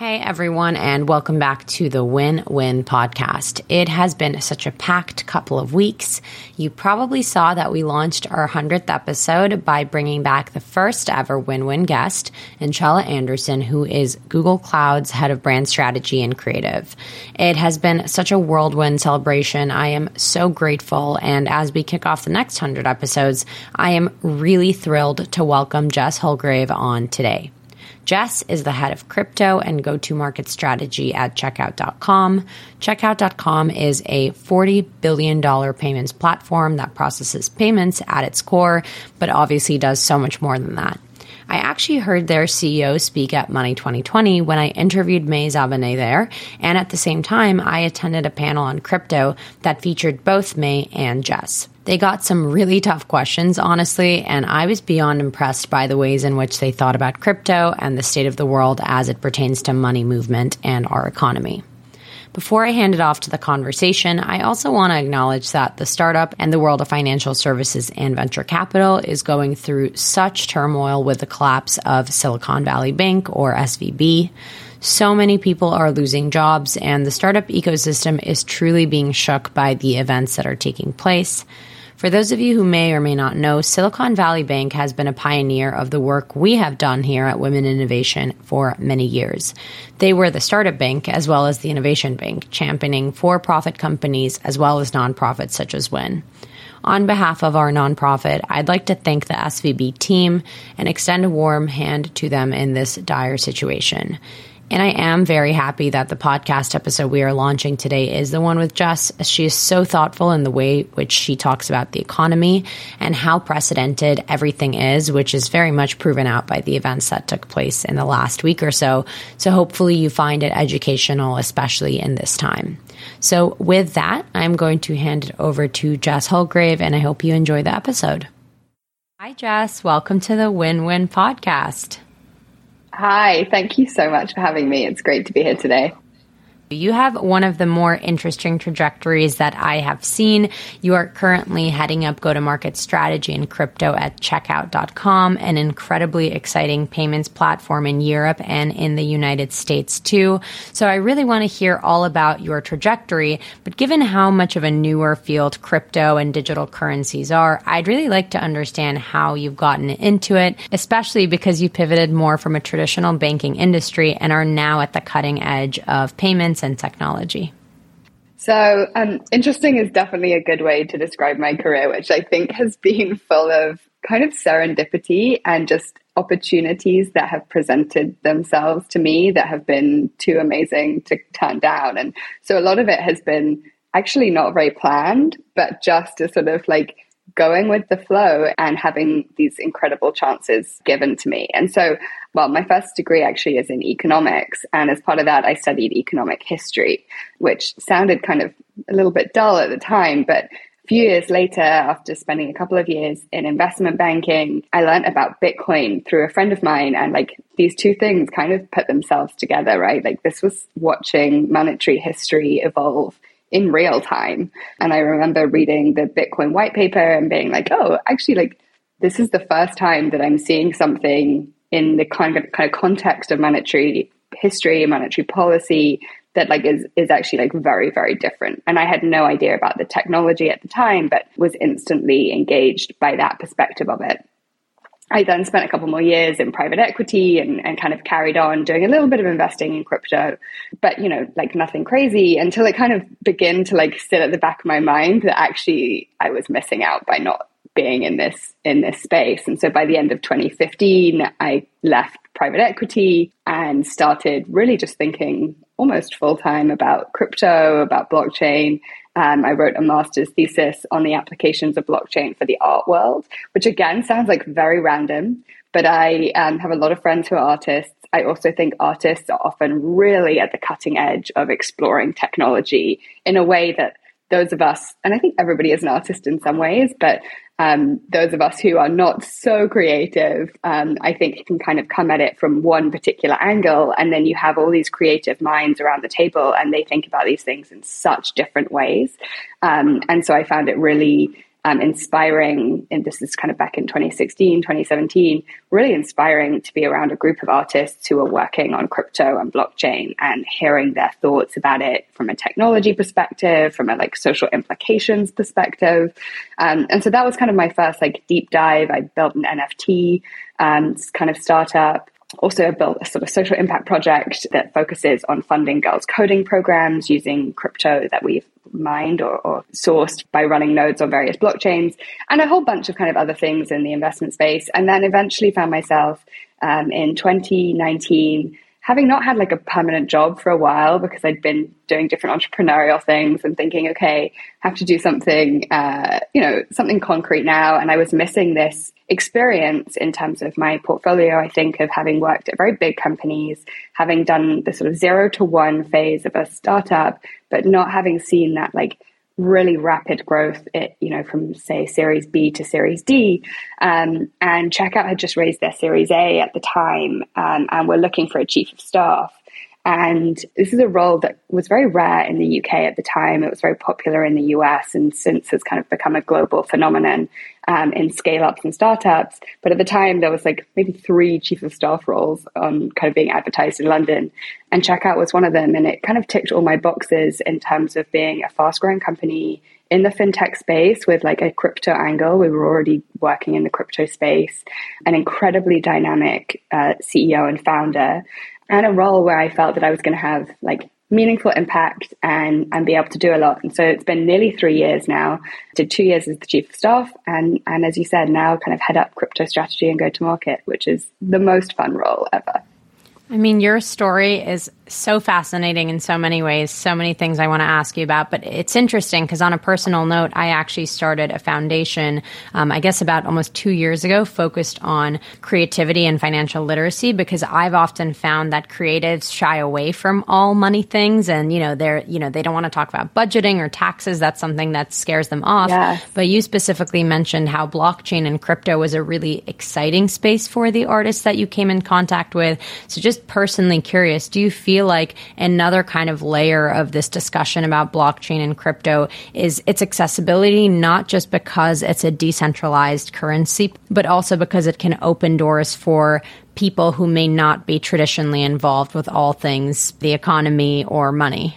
Hey everyone, and welcome back to the Win Win podcast. It has been such a packed couple of weeks. You probably saw that we launched our 100th episode by bringing back the first ever Win Win guest, Anchela Anderson, who is Google Cloud's head of brand strategy and creative. It has been such a whirlwind celebration. I am so grateful. And as we kick off the next 100 episodes, I am really thrilled to welcome Jess Houlgrave on today. Jess is the head of crypto and go to market strategy at checkout.com. Checkout.com is a $40 billion payments platform that processes payments at its core, but obviously does so much more than that. I actually heard their CEO speak at Money 2020 when I interviewed May Zabaneh there, and at the same time, I attended a panel on crypto that featured both May and Jess. They got some really tough questions, honestly, and I was beyond impressed by the ways in which they thought about crypto and the state of the world as it pertains to money movement and our economy. Before I hand it off to the conversation, I also want to acknowledge that the startup and the world of financial services and venture capital is going through such turmoil with the collapse of Silicon Valley Bank or SVB. So many people are losing jobs, and the startup ecosystem is truly being shook by the events that are taking place. For those of you who may or may not know, Silicon Valley Bank has been a pioneer of the work we have done here at Women Innovation for many years. They were the startup bank as well as the innovation bank, championing for profit companies as well as nonprofits such as WIN. On behalf of our nonprofit, I'd like to thank the SVB team and extend a warm hand to them in this dire situation. And I am very happy that the podcast episode we are launching today is the one with Jess. She is so thoughtful in the way which she talks about the economy and how precedented everything is, which is very much proven out by the events that took place in the last week or so. So hopefully you find it educational, especially in this time. So with that, I'm going to hand it over to Jess Houlgrave and I hope you enjoy the episode. Hi, Jess. Welcome to the Win Win podcast. Hi, thank you so much for having me. It's great to be here today. You have one of the more interesting trajectories that I have seen. You are currently heading up go to market strategy and crypto at checkout.com, an incredibly exciting payments platform in Europe and in the United States too. So I really want to hear all about your trajectory. But given how much of a newer field crypto and digital currencies are, I'd really like to understand how you've gotten into it, especially because you pivoted more from a traditional banking industry and are now at the cutting edge of payments science and technology? So, um, interesting is definitely a good way to describe my career, which I think has been full of kind of serendipity and just opportunities that have presented themselves to me that have been too amazing to turn down. And so a lot of it has been actually not very planned, but just a sort of like going with the flow and having these incredible chances given to me. And so, well, my first degree actually is in economics. And as part of that, I studied economic history, which sounded kind of a little bit dull at the time, but a few years later, after spending a couple of years in investment banking, I learned about Bitcoin through a friend of mine. And like these two things kind of put themselves together, right? Like this was watching monetary history evolve in real time. And I remember reading the Bitcoin white paper and being like, oh, actually, like, this is the first time that I'm seeing something in the kind of kind of context of monetary history and monetary policy that like is is actually like very very different and i had no idea about the technology at the time but was instantly engaged by that perspective of it I then spent a couple more years in private equity and, and kind of carried on doing a little bit of investing in crypto, but you know, like nothing crazy until it kind of began to like sit at the back of my mind that actually I was missing out by not being in this in this space. And so by the end of 2015, I left private equity and started really just thinking almost full time about crypto, about blockchain, um, I wrote a master's thesis on the applications of blockchain for the art world, which again sounds like very random, but I um, have a lot of friends who are artists. I also think artists are often really at the cutting edge of exploring technology in a way that those of us, and I think everybody is an artist in some ways, but um, those of us who are not so creative, um, I think can kind of come at it from one particular angle. And then you have all these creative minds around the table and they think about these things in such different ways. Um, and so I found it really um, inspiring, and this is kind of back in 2016, 2017, really inspiring to be around a group of artists who are working on crypto and blockchain and hearing their thoughts about it from a technology perspective, from a like social implications perspective. Um, and so that was kind of my first like deep dive. I built an NFT um, kind of startup also built a sort of social impact project that focuses on funding girls coding programs using crypto that we've mined or, or, sourced by running nodes on various blockchains and a whole bunch of kind of other things in the investment space. And then eventually found myself um, in 2019 having not had like a permanent job for a while because I'd been doing different entrepreneurial things and thinking, okay, I have to do something, uh, you know, something concrete now. And I was missing this experience in terms of my portfolio. I think of having worked at very big companies, having done the sort of zero to one phase of a startup, but not having seen that like really rapid growth, it, you know, from say Series B to Series D. Um, and Checkout had just raised their Series A at the time, um, and we're looking for a chief of staff. And this is a role that was very rare in the UK at the time. It was very popular in the US and since has kind of become a global phenomenon um, in scale ups and startups. But at the time, there was like maybe three chief of staff roles um, kind of being advertised in London. And Checkout was one of them. And it kind of ticked all my boxes in terms of being a fast growing company in the fintech space with like a crypto angle. We were already working in the crypto space, an incredibly dynamic uh, CEO and founder and a role where I felt that I was going to have like meaningful impact and and be able to do a lot. And so it's been nearly three years now. Did two years as the chief of staff, and and as you said, now kind of head up crypto strategy and go to market, which is the most fun role ever. I mean, your story is so fascinating in so many ways, so many things I want to ask you about. But it's interesting because, on a personal note, I actually started a foundation, um, I guess about almost two years ago, focused on creativity and financial literacy because I've often found that creatives shy away from all money things. And, you know, they're, you know, they don't want to talk about budgeting or taxes. That's something that scares them off. Yes. But you specifically mentioned how blockchain and crypto was a really exciting space for the artists that you came in contact with. So, just personally curious, do you feel like another kind of layer of this discussion about blockchain and crypto is its accessibility, not just because it's a decentralized currency, but also because it can open doors for people who may not be traditionally involved with all things the economy or money?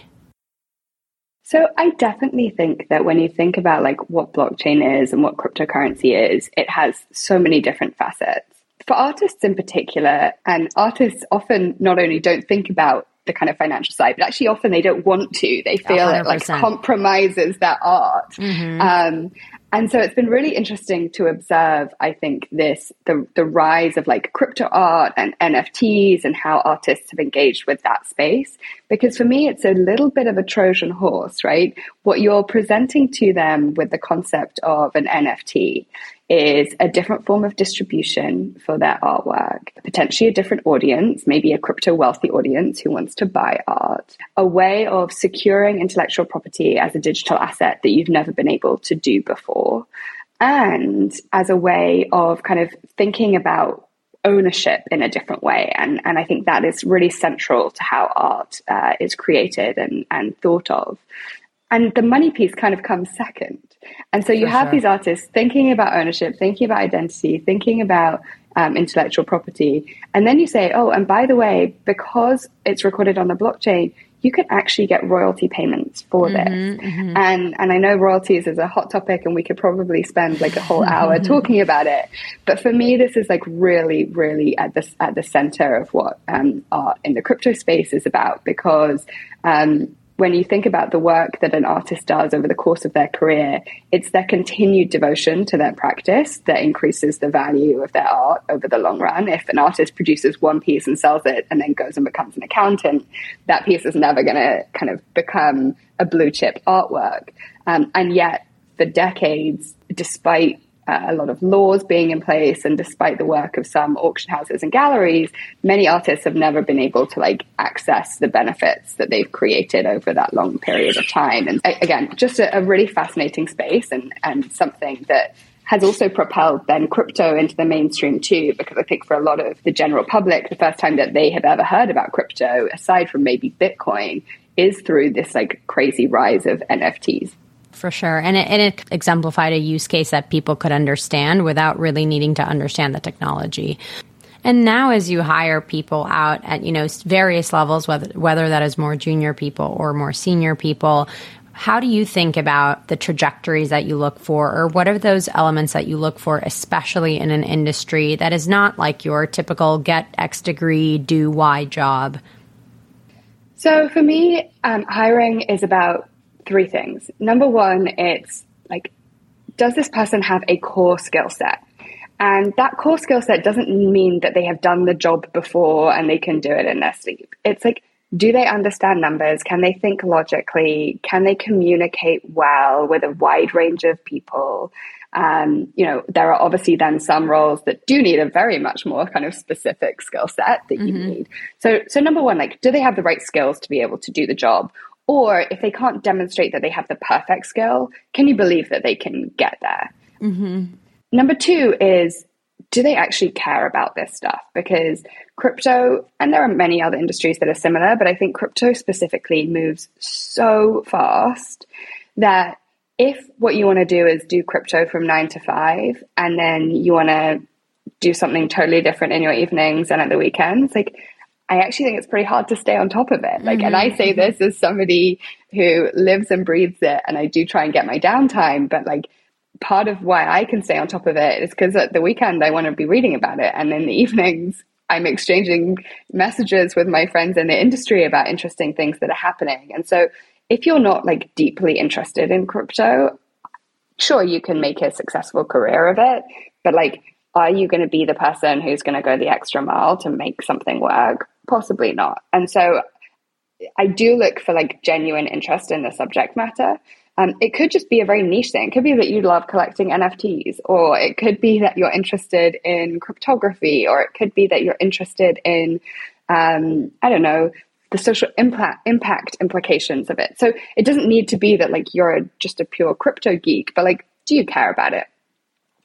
So I definitely think that when you think about like what blockchain is and what cryptocurrency is, it has so many different facets for artists in particular, and artists often not only don't think about the kind of financial side, but actually often they don't want to. They feel 100%. it like compromises their art. Mm-hmm. Um, and so it's been really interesting to observe, I think, this the the rise of like crypto art and NFTs and how artists have engaged with that space. Because for me, it's a little bit of a Trojan horse, right? What you're presenting to them with the concept of an NFT is a different form of distribution for their artwork, potentially a different audience, maybe a crypto wealthy audience who wants to buy art, a way of securing intellectual property as a digital asset that you've never been able to do before, and as a way of kind of thinking about ownership in a different way. And, and I think that is really central to how art uh, is created and, and thought of. And the money piece kind of comes second. And so you For have sure. these artists thinking about ownership, thinking about identity, thinking about um, intellectual property. And then you say, oh, and by the way, because it's recorded on the blockchain, you can actually get royalty payments for mm-hmm, this. Mm-hmm. And and I know royalties is a hot topic and we could probably spend like a whole hour talking about it. But for me this is like really, really at the at the center of what um, art in the crypto space is about because um, when you think about the work that an artist does over the course of their career, it's their continued devotion to their practice that increases the value of their art over the long run. If an artist produces one piece and sells it and then goes and becomes an accountant, that piece is never going to kind of become a blue chip artwork. Um, and yet, for decades, despite uh, a lot of laws being in place and despite the work of some auction houses and galleries many artists have never been able to like access the benefits that they've created over that long period of time. And again just a, a really fascinating space and and something that has also propelled then crypto into the mainstream too, because I think for a lot of the general public, the first time that they have ever heard about crypto, aside from maybe Bitcoin, is through this like crazy rise of NFTs for sure. And it, and it, exemplified a use case that people could understand without really needing to understand the technology. And now, as you hire people out at you know various levels, whether whether that is more junior people or more senior people, how do you think about the trajectories that you look for, or what are those elements that you look for, especially in an industry that is not like your typical get X degree, do Y job? So, for me, um, hiring is about three things. Number one, it's like, does this person have a core skill set? And that core skill set doesn't mean that they have done the job before and they can do it in their sleep. It's like, do they understand numbers? Can they think logically? Can they communicate well with a wide range of people? Um, you know, there are obviously then some roles that do need a very much more kind of specific skill set that you mm-hmm. need. So, so number one, like, do they have the right skills to be able to do the job? Or if they can't demonstrate that they have the perfect skill, can you believe that they can get there? Mm-hmm. Number two is do they actually care about this stuff? Because crypto, and there are many other industries that are similar, but I think crypto specifically moves so fast that if what you want to do is do crypto from nine to five, and then you want to do something totally different in your evenings and at the weekends, like I actually think it's pretty hard to stay on top of it. Like, mm-hmm. and I say mm-hmm. this as somebody who lives and breathes it, and I do try and get my downtime, but like, part of why I can stay on top of it is because at the weekend I want to be reading about it, and in the evenings I'm exchanging messages with my friends in the industry about interesting things that are happening. And so, if you're not like deeply interested in crypto, sure you can make a successful career of it, but like, are you going to be the person who's going to go the extra mile to make something work? Possibly not. And so I do look for like genuine interest in the subject matter. Um, it could just be a very niche thing. It could be that you love collecting NFTs, or it could be that you're interested in cryptography, or it could be that you're interested in, um, I don't know, the social impact impact implications of it. So it doesn't need to be that like you're just a pure crypto geek, but like, do you care about it?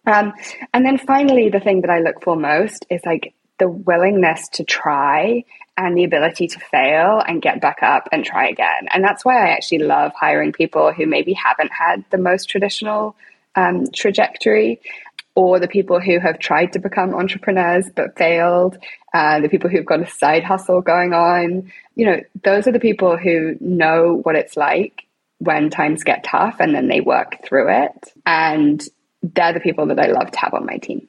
Um, and then finally, the thing that I look for most is like the willingness to try and the ability to fail and get back up and try again. And that's why I actually love hiring people who maybe haven't had the most traditional um, trajectory or the people who have tried to become entrepreneurs but failed, uh, the people who've got a side hustle going on. You know, those are the people who know what it's like when times get tough and then they work through it. And they're the people that I love to have on my team.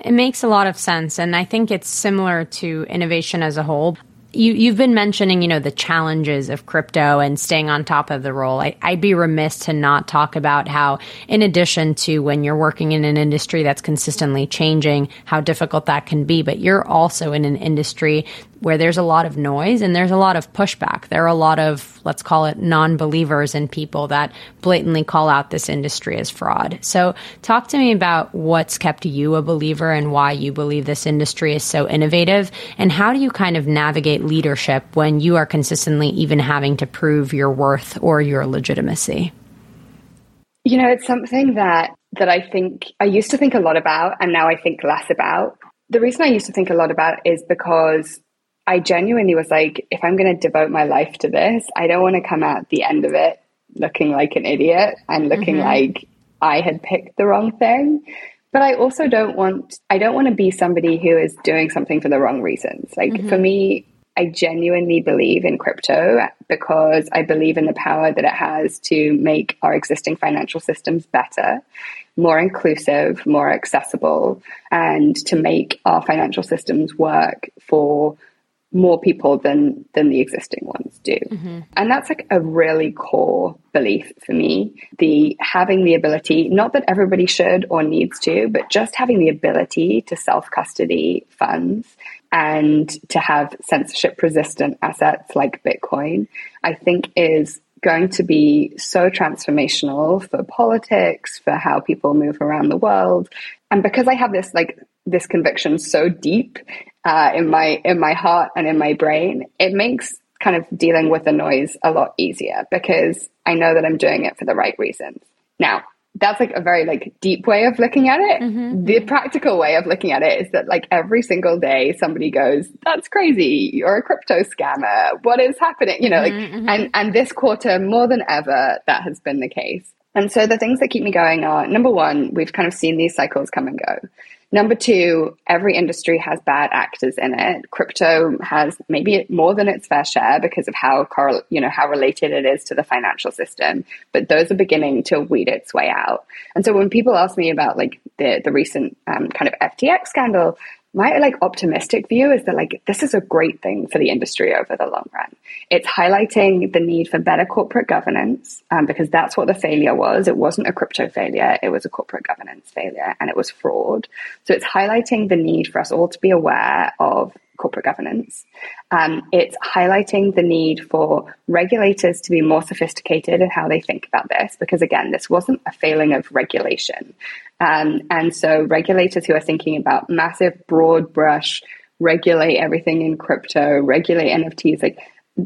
It makes a lot of sense. And I think it's similar to innovation as a whole. You, you've been mentioning, you know, the challenges of crypto and staying on top of the role. I, I'd be remiss to not talk about how, in addition to when you're working in an industry that's consistently changing, how difficult that can be, but you're also in an industry where there's a lot of noise and there's a lot of pushback. There are a lot of, let's call it non believers and people that blatantly call out this industry as fraud. So, talk to me about what's kept you a believer and why you believe this industry is so innovative. And how do you kind of navigate leadership when you are consistently even having to prove your worth or your legitimacy? You know, it's something that that I think I used to think a lot about and now I think less about. The reason I used to think a lot about is because I genuinely was like, if I'm going to devote my life to this, I don't want to come out the end of it looking like an idiot and looking mm-hmm. like I had picked the wrong thing. But I also don't want, I don't want to be somebody who is doing something for the wrong reasons. Like mm-hmm. for me, I genuinely believe in crypto because I believe in the power that it has to make our existing financial systems better, more inclusive, more accessible, and to make our financial systems work for more people than than the existing ones do mm-hmm. and that's like a really core belief for me the having the ability not that everybody should or needs to but just having the ability to self custody funds and to have censorship resistant assets like bitcoin i think is going to be so transformational for politics, for how people move around the world. And because I have this like this conviction so deep uh, in my in my heart and in my brain, it makes kind of dealing with the noise a lot easier because I know that I'm doing it for the right reasons. Now, that's like a very like deep way of looking at it. Mm-hmm. The practical way of looking at it is that like every single day somebody goes, "That's crazy! You're a crypto scammer. What is happening?" You know, like mm-hmm. and and this quarter more than ever that has been the case. And so the things that keep me going are number one, we've kind of seen these cycles come and go. Number two, every industry has bad actors in it. Crypto has maybe more than its fair share because of how you know how related it is to the financial system. But those are beginning to weed its way out. And so when people ask me about like the the recent um, kind of FTX scandal, my like optimistic view is that like this is a great thing for the industry over the long run. It's highlighting the need for better corporate governance um, because that's what the failure was. It wasn't a crypto failure; it was a corporate governance failure, and it was fraud. So it's highlighting the need for us all to be aware of corporate governance. Um, it's highlighting the need for regulators to be more sophisticated in how they think about this, because again, this wasn't a failing of regulation. Um, and so, regulators who are thinking about massive, broad brush, regulate everything in crypto, regulate NFTs, like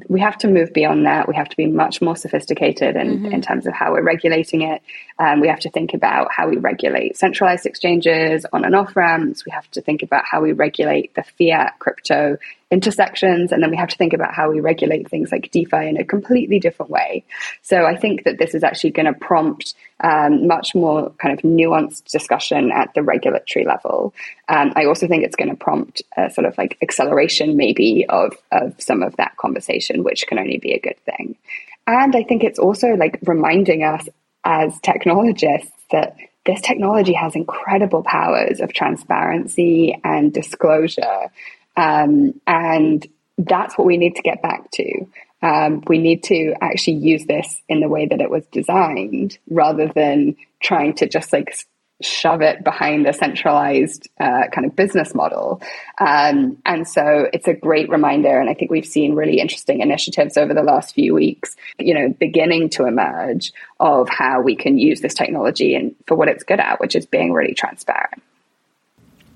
we have to move beyond that. We have to be much more sophisticated in, mm-hmm. in terms of how we're regulating it. Um, we have to think about how we regulate centralized exchanges, on and off ramps. We have to think about how we regulate the fiat crypto intersections. And then we have to think about how we regulate things like DeFi in a completely different way. So I think that this is actually going to prompt um, much more kind of nuanced discussion at the regulatory level. Um, I also think it's going to prompt a sort of like acceleration, maybe, of, of some of that conversation, which can only be a good thing. And I think it's also like reminding us as technologists that this technology has incredible powers of transparency and disclosure um, and that's what we need to get back to. Um, we need to actually use this in the way that it was designed rather than trying to just like shove it behind a centralized uh, kind of business model. Um, and so it's a great reminder. And I think we've seen really interesting initiatives over the last few weeks, you know, beginning to emerge of how we can use this technology and for what it's good at, which is being really transparent.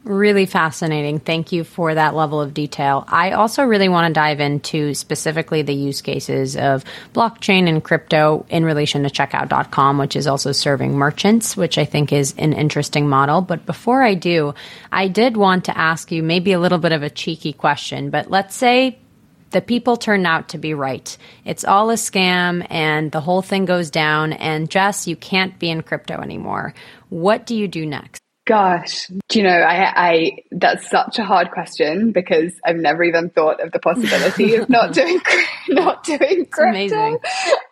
Really fascinating. Thank you for that level of detail. I also really want to dive into specifically the use cases of blockchain and crypto in relation to checkout.com, which is also serving merchants, which I think is an interesting model. But before I do, I did want to ask you maybe a little bit of a cheeky question, but let's say the people turn out to be right. It's all a scam and the whole thing goes down and Jess, you can't be in crypto anymore. What do you do next? Gosh, do you know, I, I, that's such a hard question because I've never even thought of the possibility of not doing, not doing crypto. amazing.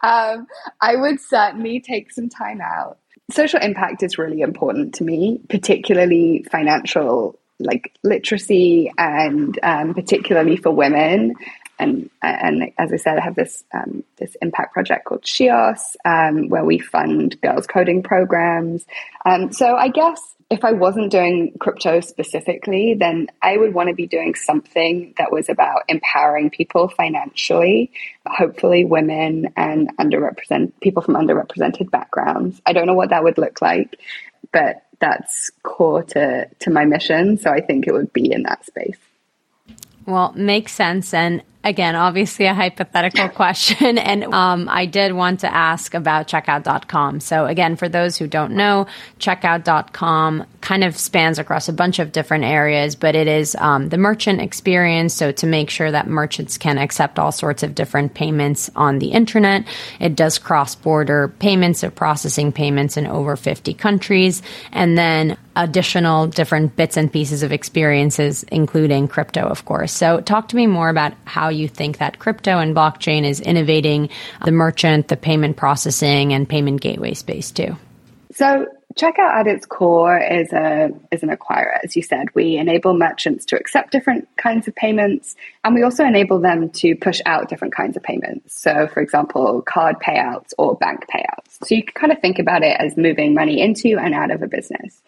Um, I would certainly take some time out. Social impact is really important to me, particularly financial, like literacy, and um, particularly for women. And, and as I said, I have this um, this impact project called Shios, um, where we fund girls coding programs. Um, so I guess if I wasn't doing crypto specifically, then I would want to be doing something that was about empowering people financially, hopefully women and underrepresented people from underrepresented backgrounds. I don't know what that would look like, but that's core to, to my mission. So I think it would be in that space. Well, makes sense. And again, obviously a hypothetical question. And um, I did want to ask about checkout.com. So, again, for those who don't know, checkout.com kind of spans across a bunch of different areas, but it is um, the merchant experience. So, to make sure that merchants can accept all sorts of different payments on the internet, it does cross border payments, so processing payments in over 50 countries. And then additional different bits and pieces of experiences, including crypto, of course. So, talk to me more about how you think that crypto and blockchain is innovating the merchant, the payment processing, and payment gateway space too. So, Checkout at its core is a is an acquirer, as you said. We enable merchants to accept different kinds of payments, and we also enable them to push out different kinds of payments. So, for example, card payouts or bank payouts. So you can kind of think about it as moving money into and out of a business.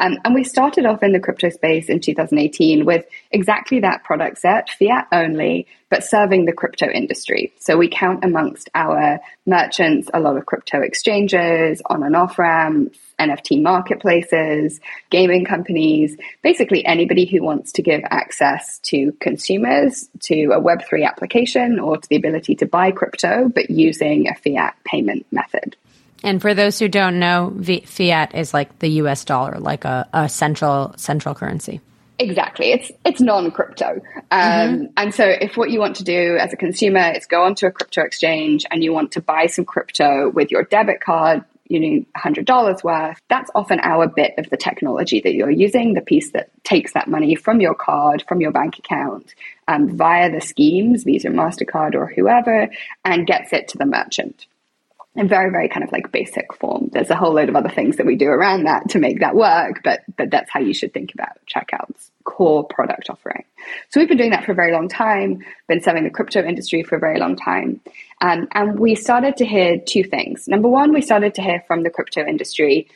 Um, and we started off in the crypto space in 2018 with exactly that product set, fiat only, but serving the crypto industry. So we count amongst our merchants a lot of crypto exchanges, on and off ramps, NFT marketplaces, gaming companies, basically anybody who wants to give access to consumers to a Web3 application or to the ability to buy crypto, but using a fiat payment method. And for those who don't know, fiat is like the US dollar, like a, a central central currency. Exactly. It's it's non-crypto. Um, mm-hmm. And so if what you want to do as a consumer is go onto a crypto exchange and you want to buy some crypto with your debit card, you know, $100 worth, that's often our bit of the technology that you're using, the piece that takes that money from your card, from your bank account, um, via the schemes, Visa, MasterCard, or whoever, and gets it to the merchant in very very kind of like basic form. There's a whole load of other things that we do around that to make that work but but that's how you should think about checkout's core product offering. So we've been doing that for a very long time been serving the crypto industry for a very long time. Um, and we started to hear two things. Number one we started to hear from the crypto industry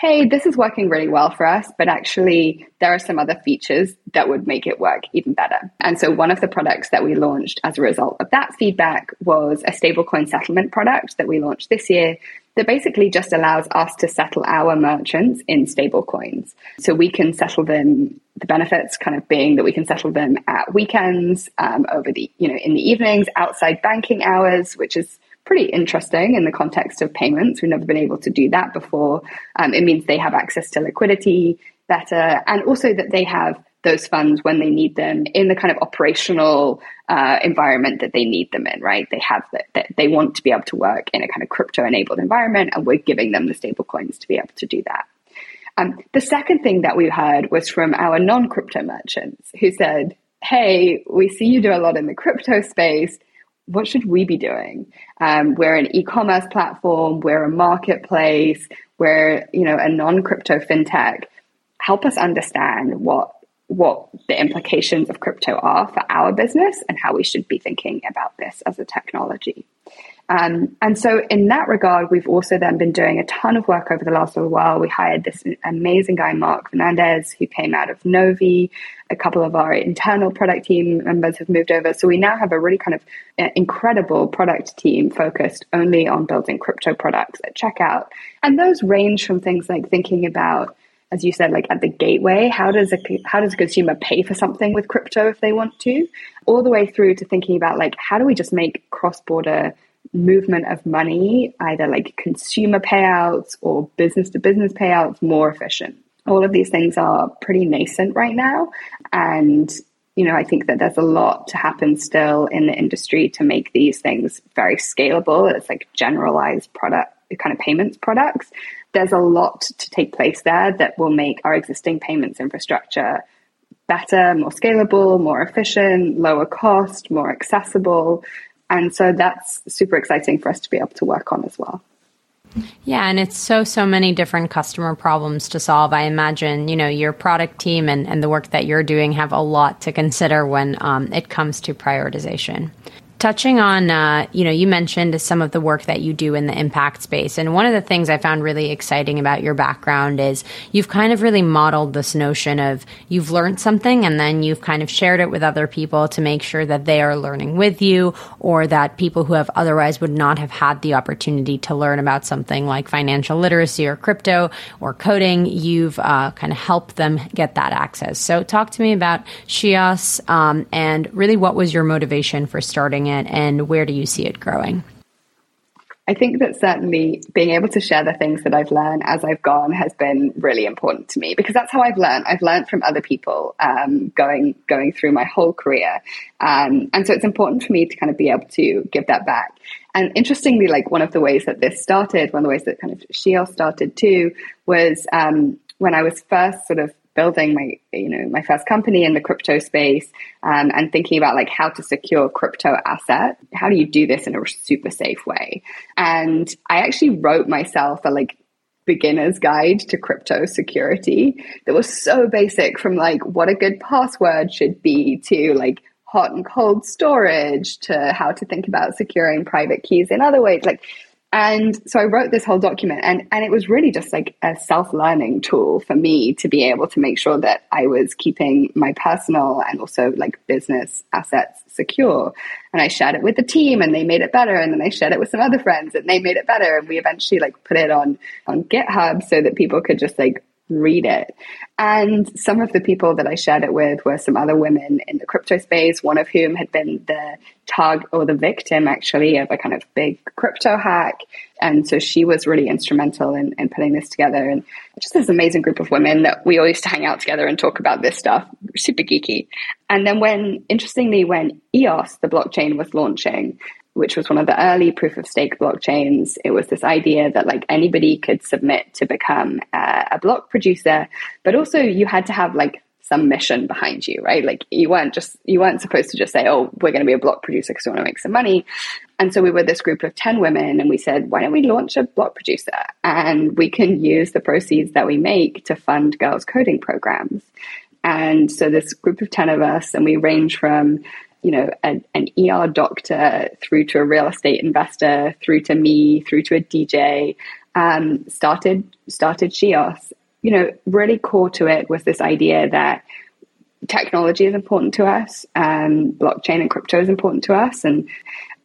hey, this is working really well for us, but actually there are some other features that would make it work even better. And so one of the products that we launched as a result of that feedback was a stablecoin settlement product that we launched this year that basically just allows us to settle our merchants in stablecoins. So we can settle them, the benefits kind of being that we can settle them at weekends, um, over the, you know, in the evenings, outside banking hours, which is pretty interesting in the context of payments. We've never been able to do that before. Um, it means they have access to liquidity better, and also that they have those funds when they need them in the kind of operational uh, environment that they need them in, right? They have that, that they want to be able to work in a kind of crypto enabled environment, and we're giving them the stable coins to be able to do that. Um, the second thing that we heard was from our non crypto merchants who said, Hey, we see you do a lot in the crypto space what should we be doing? Um, we're an e-commerce platform, we're a marketplace, we're you know a non-crypto fintech. Help us understand what what the implications of crypto are for our business and how we should be thinking about this as a technology. Um, and so, in that regard, we've also then been doing a ton of work over the last little while. We hired this amazing guy, Mark Fernandez, who came out of Novi. A couple of our internal product team members have moved over. So, we now have a really kind of uh, incredible product team focused only on building crypto products at checkout. And those range from things like thinking about as you said, like at the gateway, how does a how does a consumer pay for something with crypto if they want to, all the way through to thinking about like how do we just make cross border movement of money, either like consumer payouts or business to business payouts, more efficient. All of these things are pretty nascent right now. And, you know, I think that there's a lot to happen still in the industry to make these things very scalable. It's like generalized product, kind of payments products. There's a lot to take place there that will make our existing payments infrastructure better, more scalable, more efficient, lower cost, more accessible. And so that's super exciting for us to be able to work on as well. Yeah, and it's so, so many different customer problems to solve. I imagine, you know, your product team and, and the work that you're doing have a lot to consider when um, it comes to prioritization touching on uh, you know you mentioned some of the work that you do in the impact space. And one of the things i found really exciting about your background is you've kind of really modeled this notion of you've learned something and then you've kind of shared it with other people to make sure that they are learning with you or that people who have otherwise would not have had the opportunity to learn about something like financial literacy or crypto or coding you've uh, kind of helped them get that access. So talk to me about Shios um, and really what was your motivation for starting it and where do you see it growing? I think that certainly being able to share the things that I've learned as I've gone has been really important to me because that's how I've learned. I've learned from other people um, going going through my whole career, um, and so it's important for me to kind of be able to give that back. And interestingly, like one of the ways that this started, one of the ways that kind of Shios started too, was um, when I was first sort of building my you know my first company in the crypto space um, and thinking about like how to secure crypto asset how do you do this in a super safe way and i actually wrote myself a like beginner's guide to crypto security that was so basic from like what a good password should be to like hot and cold storage to how to think about securing private keys in other ways. Like and so I wrote this whole document and, and it was really just like a self-learning tool for me to be able to make sure that I was keeping my personal and also like business assets secure. And I shared it with the team and they made it better. And then I shared it with some other friends and they made it better. And we eventually like put it on, on GitHub so that people could just like read it. And some of the people that I shared it with were some other women in the crypto space, one of whom had been the target or the victim actually of a kind of big crypto hack. And so she was really instrumental in, in putting this together. And just this amazing group of women that we all used to hang out together and talk about this stuff, super geeky. And then when, interestingly, when EOS, the blockchain was launching, which was one of the early proof of stake blockchains. It was this idea that like anybody could submit to become uh, a block producer, but also you had to have like some mission behind you, right? Like you weren't just you weren't supposed to just say, "Oh, we're going to be a block producer because we want to make some money." And so we were this group of 10 women and we said, "Why don't we launch a block producer and we can use the proceeds that we make to fund girls coding programs." And so this group of 10 of us and we range from you know, a, an ER doctor through to a real estate investor, through to me, through to a DJ, um, started started Shios. You know, really core to it was this idea that technology is important to us, um, blockchain and crypto is important to us, and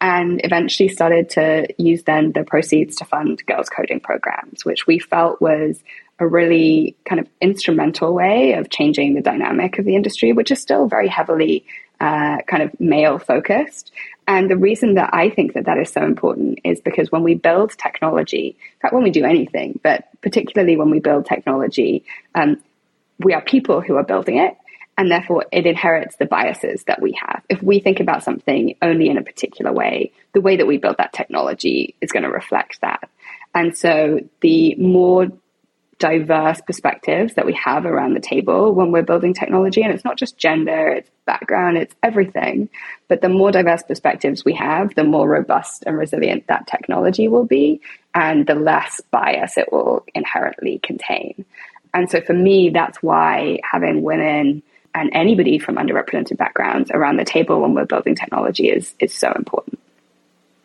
and eventually started to use then the proceeds to fund girls coding programs, which we felt was a really kind of instrumental way of changing the dynamic of the industry, which is still very heavily uh, kind of male focused. And the reason that I think that that is so important is because when we build technology, in fact, when we do anything, but particularly when we build technology, um, we are people who are building it. And therefore, it inherits the biases that we have. If we think about something only in a particular way, the way that we build that technology is going to reflect that. And so, the more diverse perspectives that we have around the table when we're building technology. And it's not just gender, it's background, it's everything. But the more diverse perspectives we have, the more robust and resilient that technology will be, and the less bias it will inherently contain. And so for me, that's why having women and anybody from underrepresented backgrounds around the table when we're building technology is, is so important.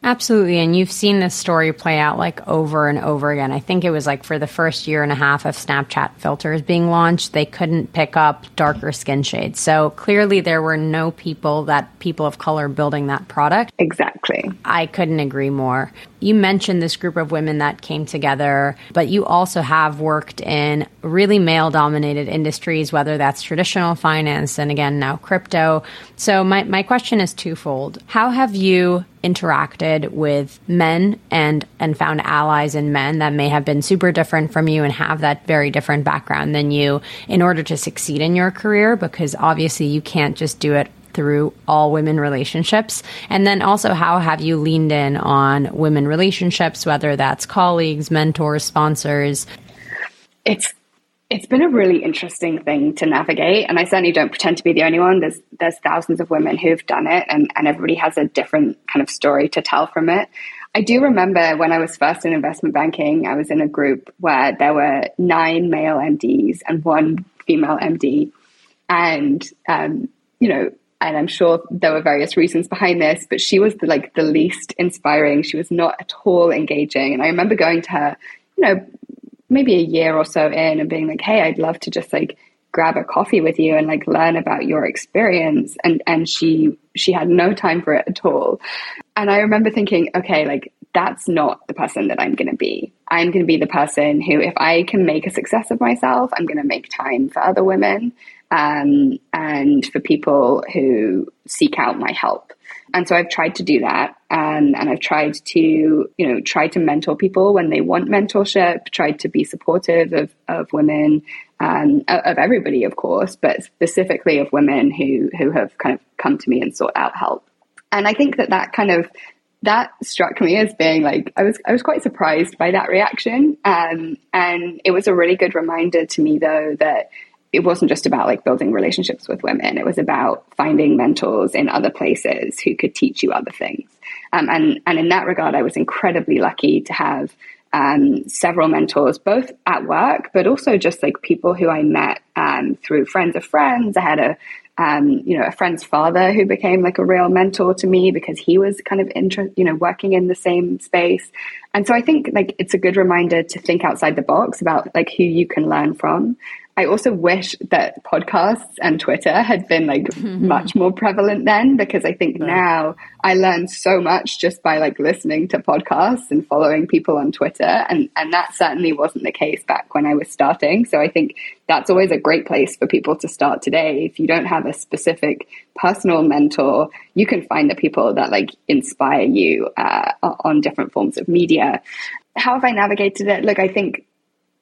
Absolutely. And you've seen this story play out like over and over again. I think it was like for the first year and a half of Snapchat filters being launched, they couldn't pick up darker skin shades. So clearly there were no people that people of color building that product. Exactly. I couldn't agree more. You mentioned this group of women that came together, but you also have worked in really male dominated industries, whether that's traditional finance and again now crypto. So my, my question is twofold. How have you interacted with men and and found allies in men that may have been super different from you and have that very different background than you in order to succeed in your career because obviously you can't just do it through all women relationships. And then also how have you leaned in on women relationships whether that's colleagues mentors sponsors? It's it's been a really interesting thing to navigate and i certainly don't pretend to be the only one. There's there's thousands of women who've done it and, and everybody has a different kind of story to tell from it. I do remember when i was first in investment banking i was in a group where there were nine male mds and one female md and um, you know and i'm sure there were various reasons behind this but she was the, like the least inspiring. She was not at all engaging. And i remember going to her you know maybe a year or so in and being like, hey, I'd love to just like grab a coffee with you and like learn about your experience. And and she she had no time for it at all. And i remember thinking okay like that's not the person that i'm going to be. I'm going to be the person who if i can make a success of myself i'm going to make time for other women um, and for people who seek out my help and so I've tried to do that. Um, and I've tried to, you know, try to mentor people when they want mentorship, tried to be supportive of, of women, um, of everybody, of course, but specifically of women who, who have kind of come to me and sought out help. And I think that that kind of, that struck me as being like I was I was quite surprised by that reaction, um, and it was a really good reminder to me though that it wasn't just about like building relationships with women. It was about finding mentors in other places who could teach you other things. Um, and, and in that regard, I was incredibly lucky to have um, several mentors, both at work, but also just like people who I met um, through friends of friends. I had a, um, you know, a friend's father who became like a real mentor to me because he was kind of interest, you know, working in the same space. And so I think like it's a good reminder to think outside the box about like who you can learn from. I also wish that podcasts and Twitter had been like mm-hmm. much more prevalent then because I think right. now I learn so much just by like listening to podcasts and following people on Twitter and and that certainly wasn't the case back when I was starting. So I think that's always a great place for people to start today. If you don't have a specific personal mentor, you can find the people that like inspire you uh, on different forms of media. How have I navigated it? Look, I think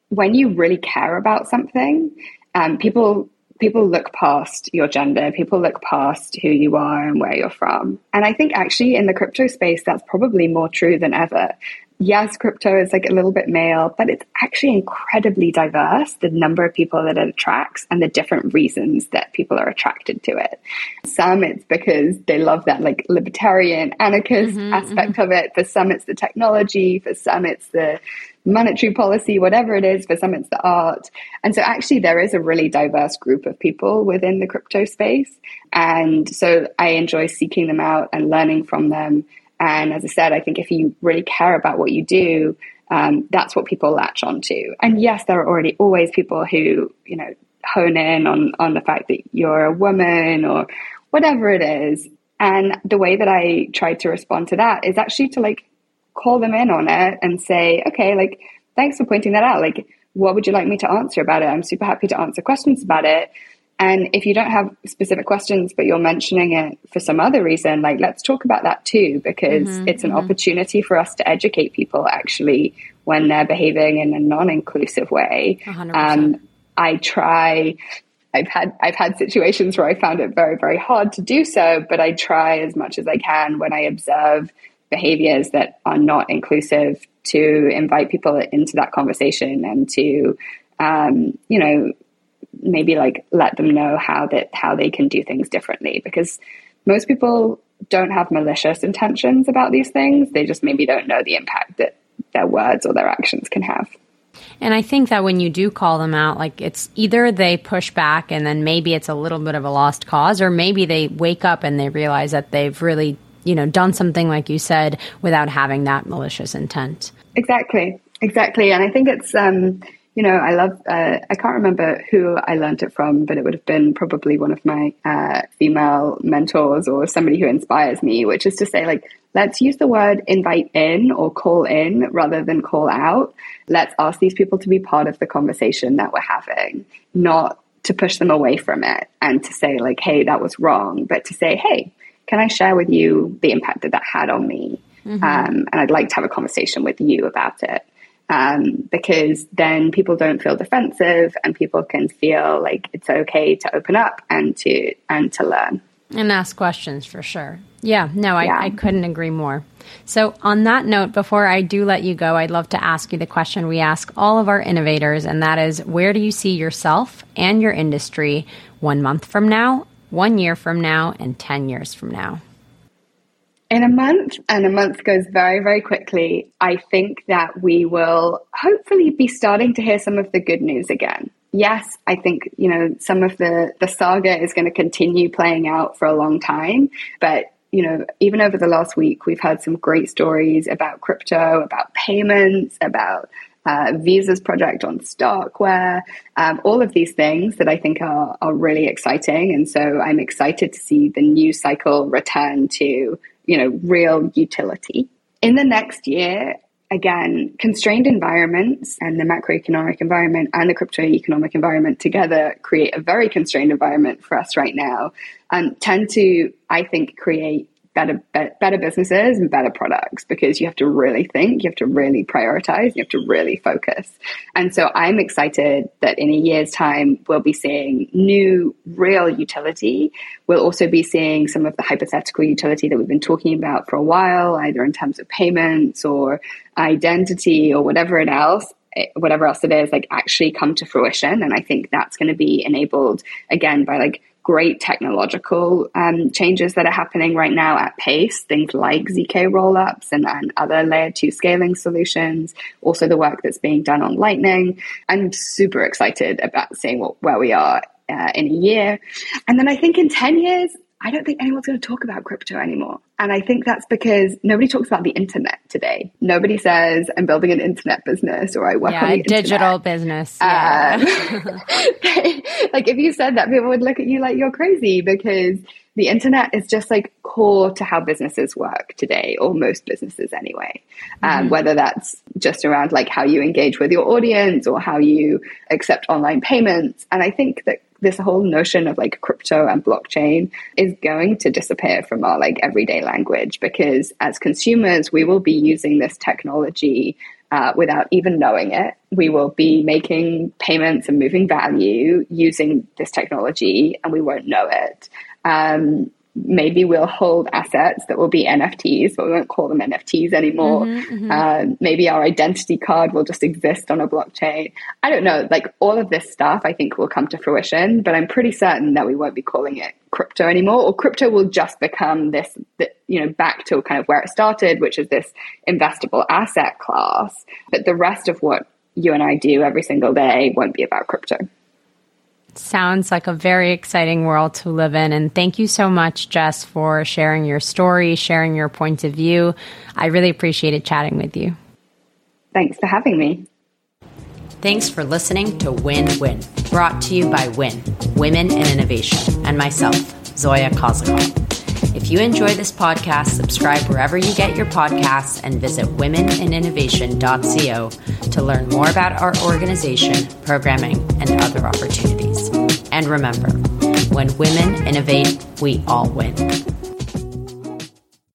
when you really care about something, um, people people look past your gender, people look past who you are and where you're from. And I think actually in the crypto space, that's probably more true than ever. Yes, crypto is like a little bit male, but it's actually incredibly diverse, the number of people that it attracts and the different reasons that people are attracted to it. Some it's because they love that like libertarian anarchist mm-hmm, aspect mm-hmm. of it. For some it's the technology, for some it's the monetary policy, whatever it is. For some, it's the art. And so actually there is a really diverse group of people within the crypto space. And so I enjoy seeking them out and learning from them. And as I said, I think if you really care about what you do, um, that's what people latch onto. And yes, there are already always people who, you know, hone in on, on the fact that you're a woman or whatever it is. And the way that I try to respond to that is actually to like call them in on it and say, okay, like, thanks for pointing that out. Like, what would you like me to answer about it? I'm super happy to answer questions about it. And if you don't have specific questions, but you're mentioning it for some other reason, like let's talk about that too, because mm-hmm, it's an mm-hmm. opportunity for us to educate people actually when they're behaving in a non-inclusive way. Um, I try. I've had I've had situations where I found it very very hard to do so, but I try as much as I can when I observe behaviors that are not inclusive to invite people into that conversation and to um, you know maybe like let them know how that how they can do things differently. Because most people don't have malicious intentions about these things. They just maybe don't know the impact that their words or their actions can have. And I think that when you do call them out, like it's either they push back and then maybe it's a little bit of a lost cause, or maybe they wake up and they realize that they've really you know, done something like you said without having that malicious intent. Exactly, exactly. And I think it's, um, you know, I love, uh, I can't remember who I learned it from, but it would have been probably one of my uh, female mentors or somebody who inspires me, which is to say, like, let's use the word invite in or call in rather than call out. Let's ask these people to be part of the conversation that we're having, not to push them away from it and to say, like, hey, that was wrong, but to say, hey, can I share with you the impact that that had on me? Mm-hmm. Um, and I'd like to have a conversation with you about it. Um, because then people don't feel defensive and people can feel like it's okay to open up and to and to learn and ask questions for sure yeah no I, yeah. I couldn't agree more so on that note before i do let you go i'd love to ask you the question we ask all of our innovators and that is where do you see yourself and your industry one month from now one year from now and 10 years from now? In a month, and a month goes very, very quickly, I think that we will hopefully be starting to hear some of the good news again. Yes, I think, you know, some of the, the saga is going to continue playing out for a long time, but you know, even over the last week, we've had some great stories about crypto, about payments, about uh, Visa's project on Starkware, um, all of these things that I think are, are really exciting. And so I'm excited to see the news cycle return to, you know, real utility. In the next year, again, constrained environments and the macroeconomic environment and the crypto economic environment together create a very constrained environment for us right now and tend to, I think, create better better businesses and better products because you have to really think, you have to really prioritize, you have to really focus. And so I'm excited that in a year's time we'll be seeing new real utility. We'll also be seeing some of the hypothetical utility that we've been talking about for a while, either in terms of payments or identity or whatever it else eh, whatever else it is like actually come to fruition and i think that's going to be enabled again by like great technological um, changes that are happening right now at pace, things like ZK rollups and, and other layer two scaling solutions, also the work that's being done on Lightning. I'm super excited about seeing what, where we are uh, in a year. And then I think in 10 years, I don't think anyone's going to talk about crypto anymore. And I think that's because nobody talks about the internet today. Nobody says, I'm building an internet business or I work yeah, on a digital internet. business. Yeah. Um, like if you said that, people would look at you like you're crazy because the internet is just like core to how businesses work today, or most businesses anyway. Um, mm-hmm. Whether that's just around like how you engage with your audience or how you accept online payments. And I think that this whole notion of like crypto and blockchain is going to disappear from our like everyday language because as consumers, we will be using this technology uh, without even knowing it. We will be making payments and moving value using this technology and we won't know it. Um, maybe we'll hold assets that will be NFTs, but we won't call them NFTs anymore. Mm-hmm, mm-hmm. Uh, maybe our identity card will just exist on a blockchain. I don't know. Like all of this stuff, I think will come to fruition, but I'm pretty certain that we won't be calling it crypto anymore, or crypto will just become this, you know, back to kind of where it started, which is this investable asset class. But the rest of what you and I do every single day won't be about crypto. Sounds like a very exciting world to live in. And thank you so much, Jess, for sharing your story, sharing your point of view. I really appreciated chatting with you. Thanks for having me. Thanks for listening to Win Win, brought to you by Win, Women in Innovation, and myself, Zoya Kozakov. If you enjoy this podcast, subscribe wherever you get your podcasts and visit womeninnovation.co to learn more about our organization, programming, and other opportunities. And remember, when women innovate, we all win.